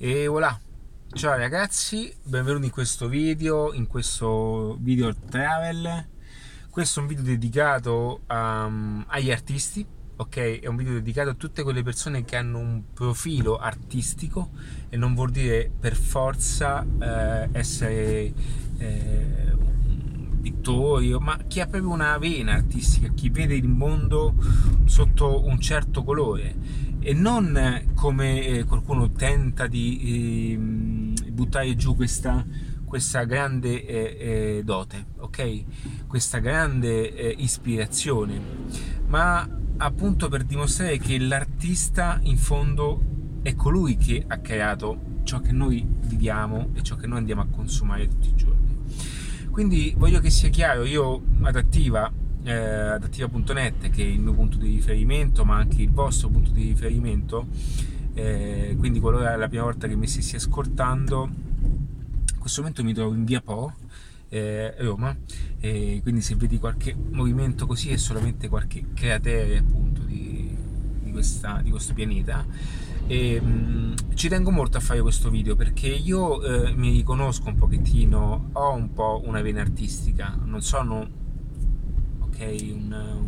E voilà! Ciao ragazzi, benvenuti in questo video, in questo video travel. Questo è un video dedicato um, agli artisti, ok? È un video dedicato a tutte quelle persone che hanno un profilo artistico e non vuol dire per forza eh, essere eh, pittori, ma chi ha proprio una vena artistica, chi vede il mondo sotto un certo colore e non come eh, qualcuno tenta di eh, buttare giù questa, questa grande eh, eh, dote, ok? Questa grande eh, ispirazione, ma appunto per dimostrare che l'artista in fondo è colui che ha creato ciò che noi viviamo e ciò che noi andiamo a consumare tutti i giorni. Quindi voglio che sia chiaro, io adattiva eh, adattiva.net che è il mio punto di riferimento ma anche il vostro punto di riferimento eh, quindi qualora è la prima volta che mi stessi ascoltando in questo momento mi trovo in via Po eh, Roma e quindi se vedi qualche movimento così è solamente qualche cratere appunto di, di, questa, di questo pianeta. E, mh, ci tengo molto a fare questo video perché io eh, mi riconosco un pochettino ho un po' una vena artistica non sono un,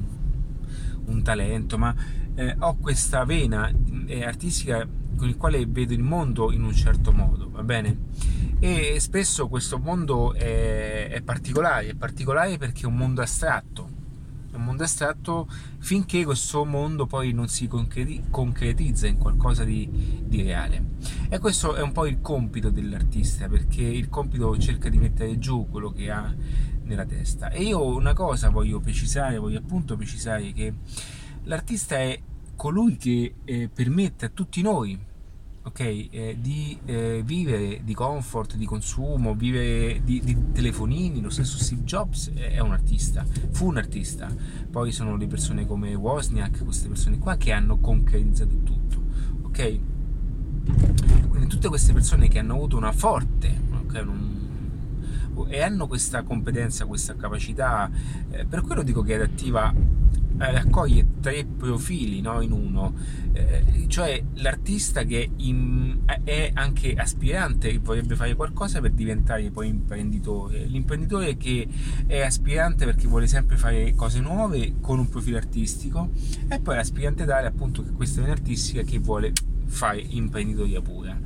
un talento, ma eh, ho questa vena eh, artistica con il quale vedo il mondo in un certo modo, va bene? E spesso questo mondo è, è particolare, è particolare perché è un mondo astratto, è un mondo astratto finché questo mondo poi non si concretizza in qualcosa di, di, reale. E questo è un po' il compito dell'artista, perché il compito cerca di mettere giù quello che ha nella testa. E io una cosa voglio precisare, voglio appunto precisare che l'artista è colui che eh, permette a tutti noi okay, eh, di eh, vivere di comfort, di consumo, vivere di, di, telefonini. Lo stesso Steve Jobs è un artista, fu un artista. Poi sono le persone come Wozniak, queste persone qua che hanno concretizzato tutto. Ok? Quindi tutte queste persone che hanno avuto una forte, okay, un, e hanno questa competenza, questa capacità, eh, per quello dico che Adattiva eh, raccoglie tre profili no, in uno, eh, cioè l'artista che in, è anche aspirante, che vorrebbe fare qualcosa per diventare poi imprenditore, l'imprenditore che è aspirante perché vuole sempre fare cose nuove con un profilo artistico e poi l'aspirante tale appunto che questa è un'artistica che vuole fare imprenditoria pura.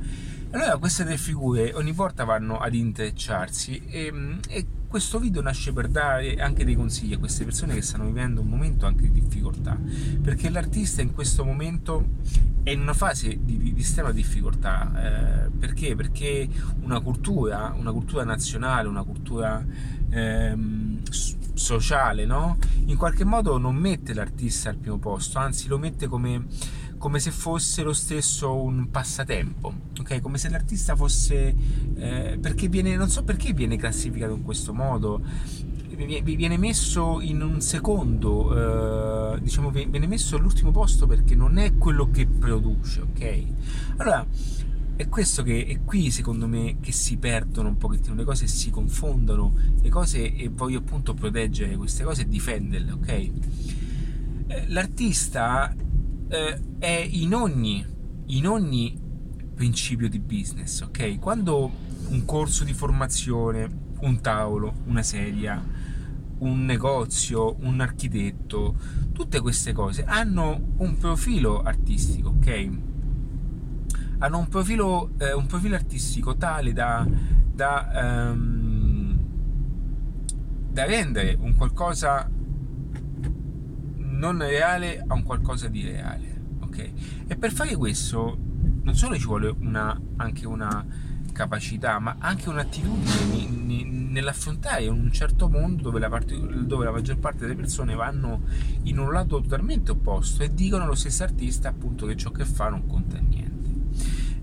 Allora queste tre figure ogni volta vanno ad intrecciarsi e, e, questo video nasce per dare anche dei consigli a queste persone che stanno vivendo un momento anche di difficoltà, perché l'artista in questo momento è in una fase di, di estrema difficoltà, eh, perché? Perché una cultura, una cultura nazionale, una cultura ehm, sociale, no? in qualche modo non mette l'artista al primo posto, anzi lo mette come come se fosse lo stesso un passatempo, ok? Come se l'artista fosse... Eh, perché viene, non so perché viene classificato in questo modo, viene messo in un secondo, eh, diciamo, viene messo all'ultimo posto perché non è quello che produce, ok? Allora, è questo che è qui secondo me che si perdono un pochettino le cose, si confondono le cose e voglio appunto proteggere queste cose e difenderle, ok? Eh, l'artista eh, è in ogni, in ogni principio di business, ok? Quando un corso di formazione, un tavolo, una sedia, un negozio, un architetto, tutte queste cose hanno un profilo artistico, ok? Hanno un profilo, eh, un profilo artistico tale da, da, um, da rendere un qualcosa non reale a un qualcosa di reale. Ok? E per fare questo non solo ci vuole una, anche una capacità, ma anche un'attitudine nell'affrontare un certo mondo dove la, parte, dove la, maggior parte delle persone vanno in un lato totalmente opposto e dicono allo stesso artista appunto che ciò che fa non conta niente.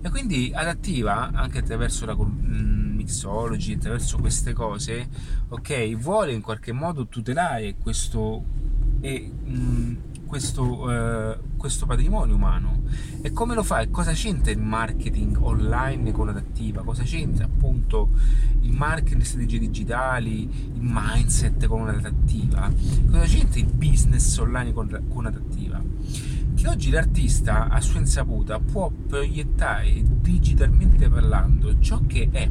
E quindi adattiva anche attraverso la mm, mixology, attraverso queste cose, ok, vuole in qualche modo tutelare questo e mh, questo, eh, questo, patrimonio umano. E come lo fa? E cosa c'entra il marketing online con adattiva? Cosa c'entra appunto il marketing, le strategie digitali, il mindset con un'adattiva? Cosa c'entra il business online con, con adattiva? che oggi l'artista a sua insaputa può proiettare digitalmente parlando ciò che è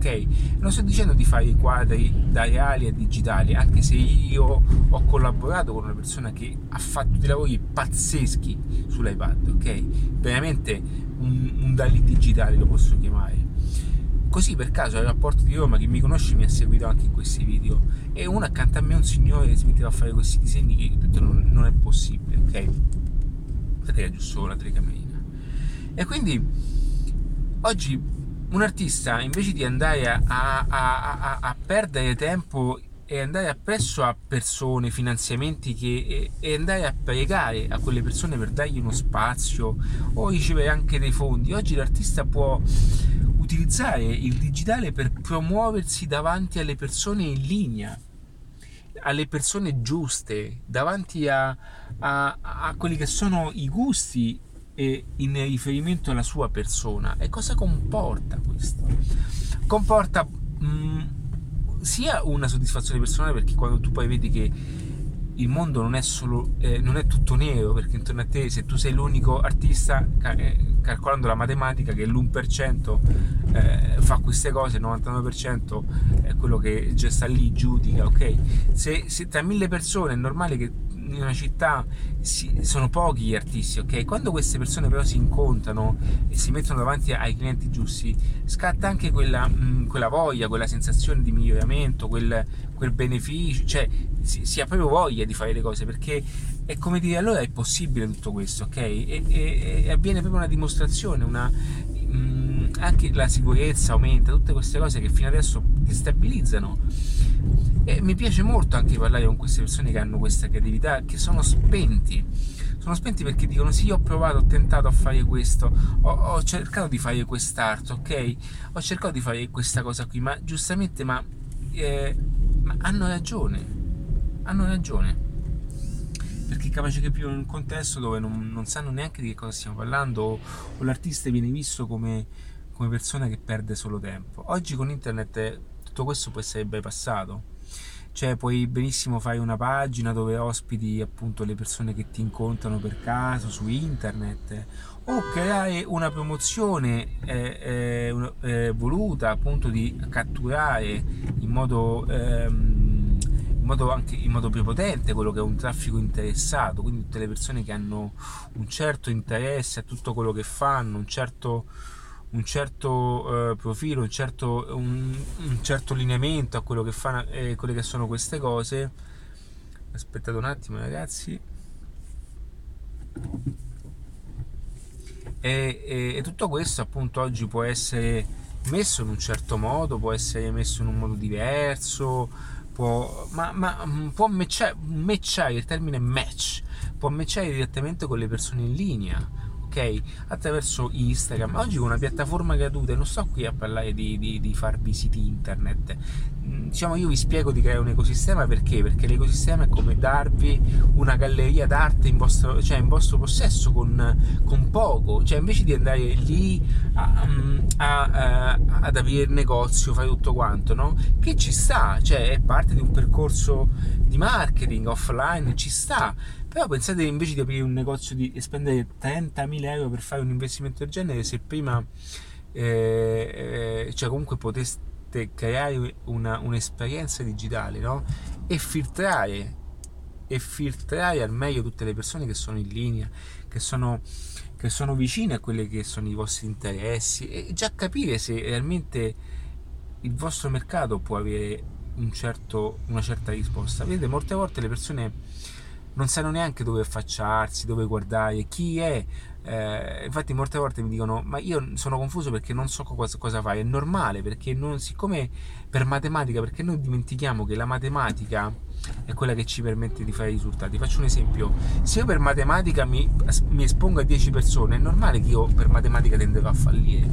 ok? Non sto dicendo di fare i quadri da reali a digitali, anche se io ho collaborato con una persona che ha fatto dei lavori pazzeschi sull'iPad, ok? Veramente un, un Dalì digitale lo posso chiamare. Così per caso al rapporto di Roma, chi mi conosce mi ha seguito anche in questi video, e uno accanto a me, un signore, si metteva a fare questi disegni che ho detto non, non è possibile, ok? Vedete che giusto la telecamerina. E quindi oggi un artista invece di andare a, a, a, a, perdere tempo e andare appresso a persone, finanziamenti che, e, e, andare a pregare a quelle persone per dargli uno spazio o ricevere anche dei fondi, oggi l'artista può utilizzare il digitale per promuoversi davanti alle persone in linea alle persone giuste, davanti a, a, a quelli che sono i gusti e in riferimento alla sua persona. E cosa comporta questo? Comporta mh, mm, sia una soddisfazione personale perché quando tu poi vedi che il mondo non è, solo, eh, non è tutto nero perché intorno a te se tu sei l'unico artista eh, calcolando la matematica che l'1% eh, fa queste cose il 99% è quello che già sta lì giudica ok se, se tra mille persone è normale che in una città si, sono pochi gli artisti, ok? Quando queste persone però si incontrano e si mettono davanti ai clienti giusti, scatta anche quella, mh, quella voglia, quella sensazione di miglioramento, quel, quel beneficio, cioè si, si, ha proprio voglia di fare le cose perché è come dire allora è possibile tutto questo, ok? E, e, e avviene proprio una dimostrazione, una, mh, anche la sicurezza aumenta, tutte queste cose che fino adesso destabilizzano e mi piace molto anche parlare con queste persone che hanno questa creatività, che sono spenti. Sono spenti perché dicono sì, ho provato, ho tentato a fare questo, ho, ho cercato di fare quest'arte, ok? Ho cercato di fare questa cosa qui, ma giustamente, ma, eh, ma hanno ragione, hanno ragione perché è capace che più in un contesto dove non, non, sanno neanche di che cosa stiamo parlando o, o l'artista viene visto come, come, persona che perde solo tempo. Oggi con internet tutto questo può essere bypassato. Cioè puoi benissimo fare una pagina dove ospiti appunto le persone che ti incontrano per caso su internet o creare una promozione eh, eh, eh, voluta appunto di catturare in modo, ehm, modo anche in modo prepotente quello che è un traffico interessato. Quindi tutte le persone che hanno un certo interesse a tutto quello che fanno un certo un certo eh, profilo, un certo, un, un certo, lineamento a quello che fa, eh, quelle che sono queste cose. Aspettate un attimo, ragazzi. E, e, e, tutto questo appunto oggi può essere messo in un certo modo, può essere messo in un modo diverso, può, ma, ma mm, può matchare, matchare, il termine match, può matchare direttamente con le persone in linea ok? Attraverso Instagram. Oggi con una piattaforma gratuita, non sto qui a parlare di, di, di farvi siti internet. Mm, diciamo, io vi spiego di creare un ecosistema perché? Perché l'ecosistema è come darvi una galleria d'arte in vostro, cioè in vostro possesso con, con poco, cioè invece di andare lì a, mm, a, a, ad aprire il negozio, fare tutto quanto, no? Che ci sta, cioè è parte di un percorso di marketing offline, ci sta però pensate invece di aprire un negozio di, e spendere 30.000 euro per fare un investimento del genere, se prima, eh, eh, cioè comunque poteste creare una, un'esperienza digitale, no? E filtrare, e filtrare al meglio tutte le persone che sono in linea, che sono, che sono vicine a quelli che sono i vostri interessi e già capire se realmente il vostro mercato può avere un certo, una certa risposta. Vedete, molte volte le persone non sanno neanche dove affacciarsi, dove guardare, chi è. Eh, infatti molte volte mi dicono ma io sono confuso perché non so cosa, cosa fare è normale perché non, siccome per matematica perché noi dimentichiamo che la matematica è quella che ci permette di fare i risultati faccio un esempio se io per matematica mi, mi espongo a 10 persone è normale che io per matematica tenderò a fallire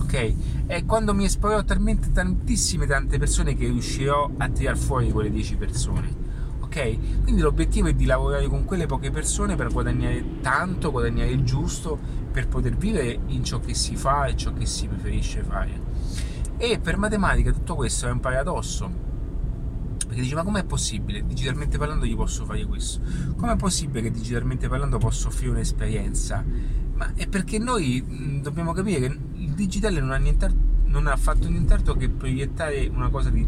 ok? E quando mi esporrò talmente tantissime tante persone che riuscirò a tirare fuori quelle 10 persone ok? Quindi l'obiettivo è di lavorare con quelle poche persone per guadagnare tanto, guadagnare il giusto per poter vivere in ciò che si fa e ciò che si preferisce fare. E per matematica tutto questo è un paradosso, perché dice ma com'è possibile? Digitalmente parlando gli posso fare questo. Com'è possibile che digitalmente parlando posso offrire un'esperienza? Ma è perché noi mh, dobbiamo capire che il digitale non ha, non ha fatto nient'altro che proiettare una cosa, di,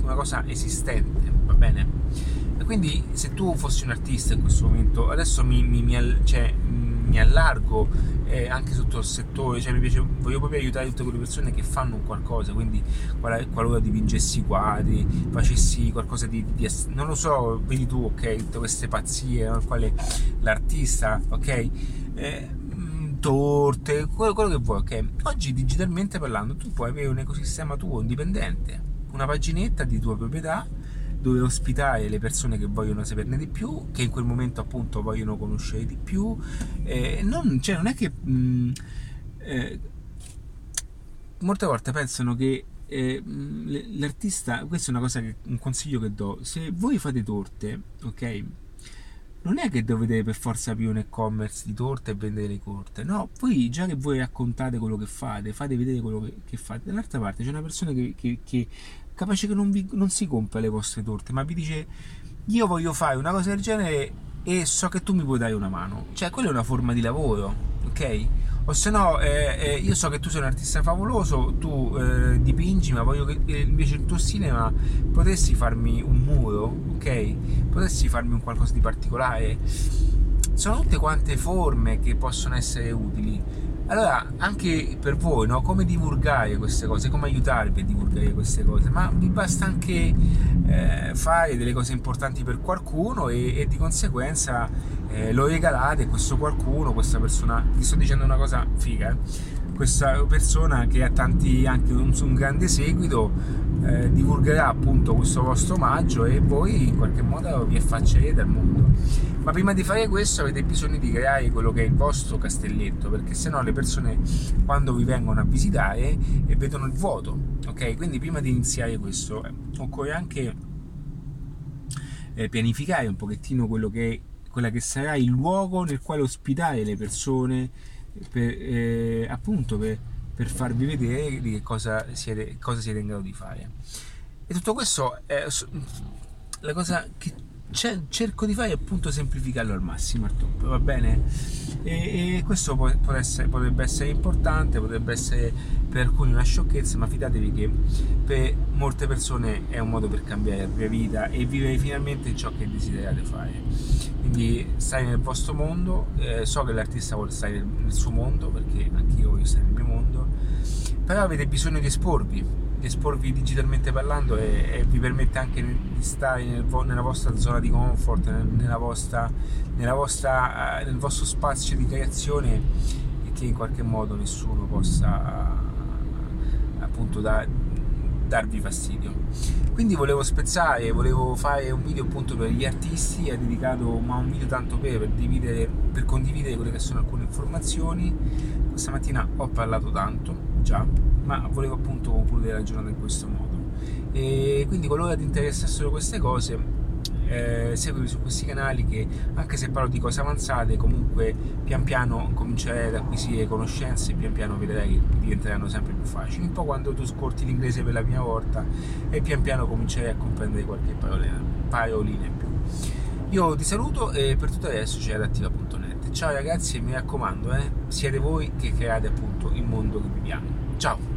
una cosa esistente, va bene? Quindi se tu fossi un artista in questo momento, adesso mi, mi, mi, cioè, mi allargo eh, anche sotto il settore, cioè mi piace, voglio proprio aiutare tutte quelle persone che fanno un qualcosa, quindi qualora dipingessi quadri, facessi qualcosa di, di, non lo so, vedi tu, ok, tutte queste pazzie nel quale l'artista, ok, eh, mm, torte, quello, quello che vuoi, ok. Oggi digitalmente parlando tu puoi avere un ecosistema tuo indipendente, una paginetta di tua proprietà dove ospitare le persone che vogliono saperne di più, che in quel momento appunto vogliono conoscere di più. Eh, non, cioè, non è che mh, mm, eh, molte volte pensano che eh, l'artista, questo è una cosa che, un consiglio che do, se voi fate torte, ok? Non è che dovete per forza aprire un e-commerce di torte e vendere le torte, no, voi già che voi raccontate quello che fate, fate vedere quello che, che fate, dall'altra parte c'è una persona che, che, che capace che non, vi, non si compra le vostre torte, ma vi dice io voglio fare una cosa del genere e so che tu mi puoi dare una mano. Cioè, quella è una forma di lavoro, ok? O se no, eh, eh, io so che tu sei un artista favoloso, tu eh, dipingi, ma voglio che eh, invece il tuo cinema potessi farmi un muro, ok? Potessi farmi un qualcosa di particolare. Sono tutte quante forme che possono essere utili allora, anche per voi, no? come divulgare queste cose, come aiutarvi a divulgare queste cose, ma vi basta anche eh, fare delle cose importanti per qualcuno e, e di conseguenza eh, lo regalate a questo qualcuno, questa persona, vi sto dicendo una cosa figa, eh? questa persona che ha tanti, anche un, un grande seguito, eh, divulgherà appunto questo vostro omaggio e voi in qualche modo vi affaccerete al mondo. Ma prima di fare questo avete bisogno di creare quello che è il vostro castelletto, perché sennò le persone quando vi vengono a visitare e vedono il vuoto, ok? Quindi prima di iniziare questo eh, occorre anche eh, pianificare un pochettino quello che quella che sarà il luogo nel quale ospitare le persone per, eh, appunto per, per, farvi vedere di che cosa siete, cosa siete in grado di fare. E tutto questo è la cosa che cerco di fare appunto semplificarlo al massimo al top, va bene? E, e questo può, può essere, potrebbe essere importante, potrebbe essere per alcuni una sciocchezza, ma fidatevi che per molte persone è un modo per cambiare la propria vita e vivere finalmente ciò che desiderate fare quindi stai nel vostro mondo, eh, so che l'artista vuole stare nel, nel, suo mondo perché anche io voglio stare nel mio mondo, però avete bisogno di esporvi, di esporvi digitalmente parlando e, e vi permette anche di stare nel, nella vostra zona di comfort, nella vostra, nella vostra, eh, nel vostro spazio di creazione e che in qualche modo nessuno possa appunto da, darvi fastidio. Quindi volevo spezzare, volevo fare un video appunto per gli artisti, è dedicato ma un video tanto per, per, per condividere quelle che sono alcune informazioni. Questa mattina ho parlato tanto, già, ma volevo appunto concludere la giornata in questo modo. E quindi qualora ti interessassero queste cose, eh, seguimi su questi canali che anche se parlo di cose avanzate comunque pian piano comincerai ad acquisire conoscenze e pian piano vedrai che diventeranno sempre più facili. Un po' quando tu scorti l'inglese per la prima volta e pian piano comincerai a comprendere qualche parolina, parolina in più. Io ti saluto e per tutto adesso c'è adattiva.net ciao ragazzi e mi raccomando eh, siete voi che create appunto il mondo che viviamo. Ciao